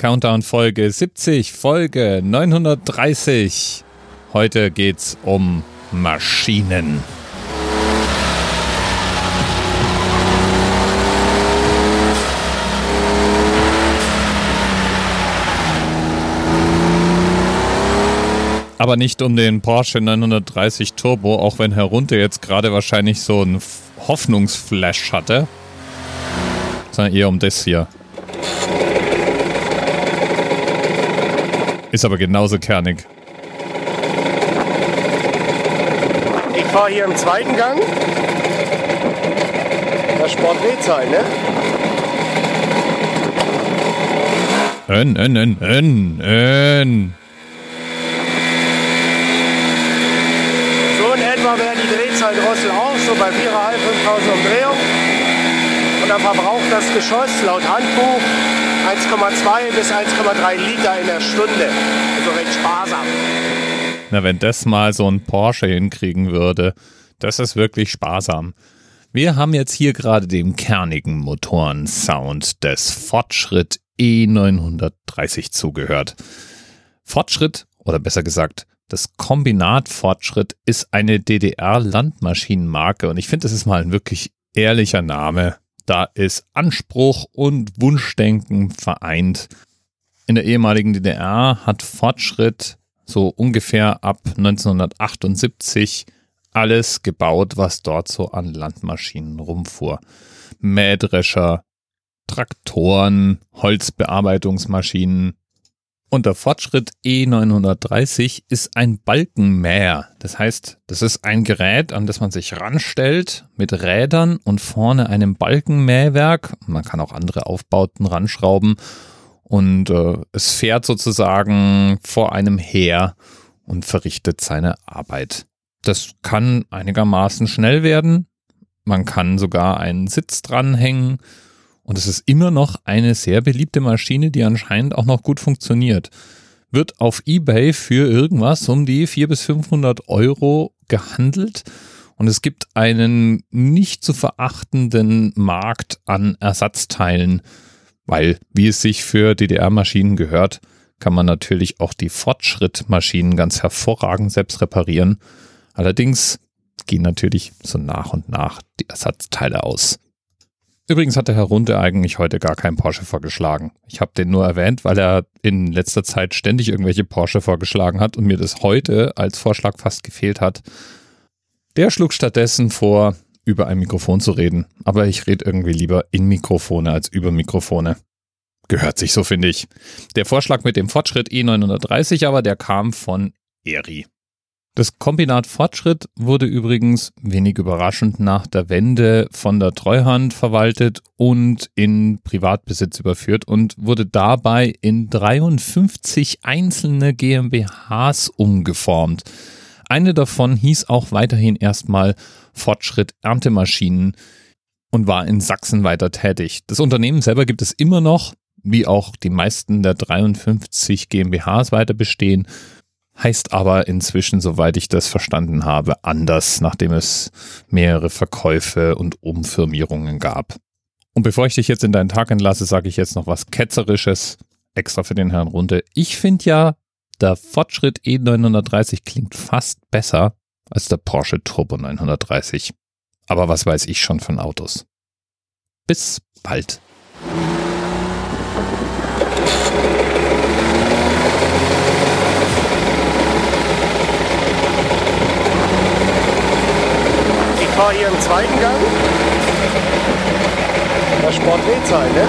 Countdown Folge 70, Folge 930. Heute geht's um Maschinen. Aber nicht um den Porsche 930 Turbo, auch wenn Herr Runte jetzt gerade wahrscheinlich so einen Hoffnungsflash hatte, sondern eher um das hier. Ist aber genauso kernig. Ich fahre hier im zweiten Gang. Das Sportdrehzahl, ne? Ön, ön, ön, ön, ön. So in etwa wäre die Drehzahldrossel auch, so bei 4.500, 5.000 Umdrehungen. Und dann verbraucht das Geschoss laut Handbuch 1,2 bis 1,3 Liter in der Stunde. Also recht sparsam. Na, wenn das mal so ein Porsche hinkriegen würde, das ist wirklich sparsam. Wir haben jetzt hier gerade dem kernigen Motorensound des Fortschritt E930 zugehört. Fortschritt, oder besser gesagt, das Kombinat Fortschritt ist eine DDR-Landmaschinenmarke und ich finde, das ist mal ein wirklich ehrlicher Name. Da ist Anspruch und Wunschdenken vereint. In der ehemaligen DDR hat Fortschritt so ungefähr ab 1978 alles gebaut, was dort so an Landmaschinen rumfuhr. Mähdrescher, Traktoren, Holzbearbeitungsmaschinen, und der Fortschritt E930 ist ein Balkenmäher. Das heißt, das ist ein Gerät, an das man sich ranstellt mit Rädern und vorne einem Balkenmähwerk. Man kann auch andere Aufbauten ranschrauben und äh, es fährt sozusagen vor einem her und verrichtet seine Arbeit. Das kann einigermaßen schnell werden. Man kann sogar einen Sitz dranhängen und es ist immer noch eine sehr beliebte Maschine, die anscheinend auch noch gut funktioniert. Wird auf eBay für irgendwas um die 400 bis 500 Euro gehandelt. Und es gibt einen nicht zu verachtenden Markt an Ersatzteilen, weil, wie es sich für DDR-Maschinen gehört, kann man natürlich auch die Fortschrittmaschinen ganz hervorragend selbst reparieren. Allerdings gehen natürlich so nach und nach die Ersatzteile aus. Übrigens hat der Herr Runde eigentlich heute gar keinen Porsche vorgeschlagen. Ich habe den nur erwähnt, weil er in letzter Zeit ständig irgendwelche Porsche vorgeschlagen hat und mir das heute als Vorschlag fast gefehlt hat. Der schlug stattdessen vor, über ein Mikrofon zu reden. Aber ich rede irgendwie lieber in Mikrofone als über Mikrofone. Gehört sich so, finde ich. Der Vorschlag mit dem Fortschritt E930 aber, der kam von Eri. Das Kombinat Fortschritt wurde übrigens wenig überraschend nach der Wende von der Treuhand verwaltet und in Privatbesitz überführt und wurde dabei in 53 einzelne GmbHs umgeformt. Eine davon hieß auch weiterhin erstmal Fortschritt Erntemaschinen und war in Sachsen weiter tätig. Das Unternehmen selber gibt es immer noch, wie auch die meisten der 53 GmbHs weiter bestehen heißt aber inzwischen, soweit ich das verstanden habe, anders, nachdem es mehrere Verkäufe und Umfirmierungen gab. Und bevor ich dich jetzt in deinen Tag entlasse, sage ich jetzt noch was Ketzerisches, extra für den Herrn Runde. Ich finde ja, der Fortschritt E930 klingt fast besser als der Porsche Turbo 930. Aber was weiß ich schon von Autos? Bis bald. Fahre hier im zweiten Gang. Das Sportdrehzahl, ne?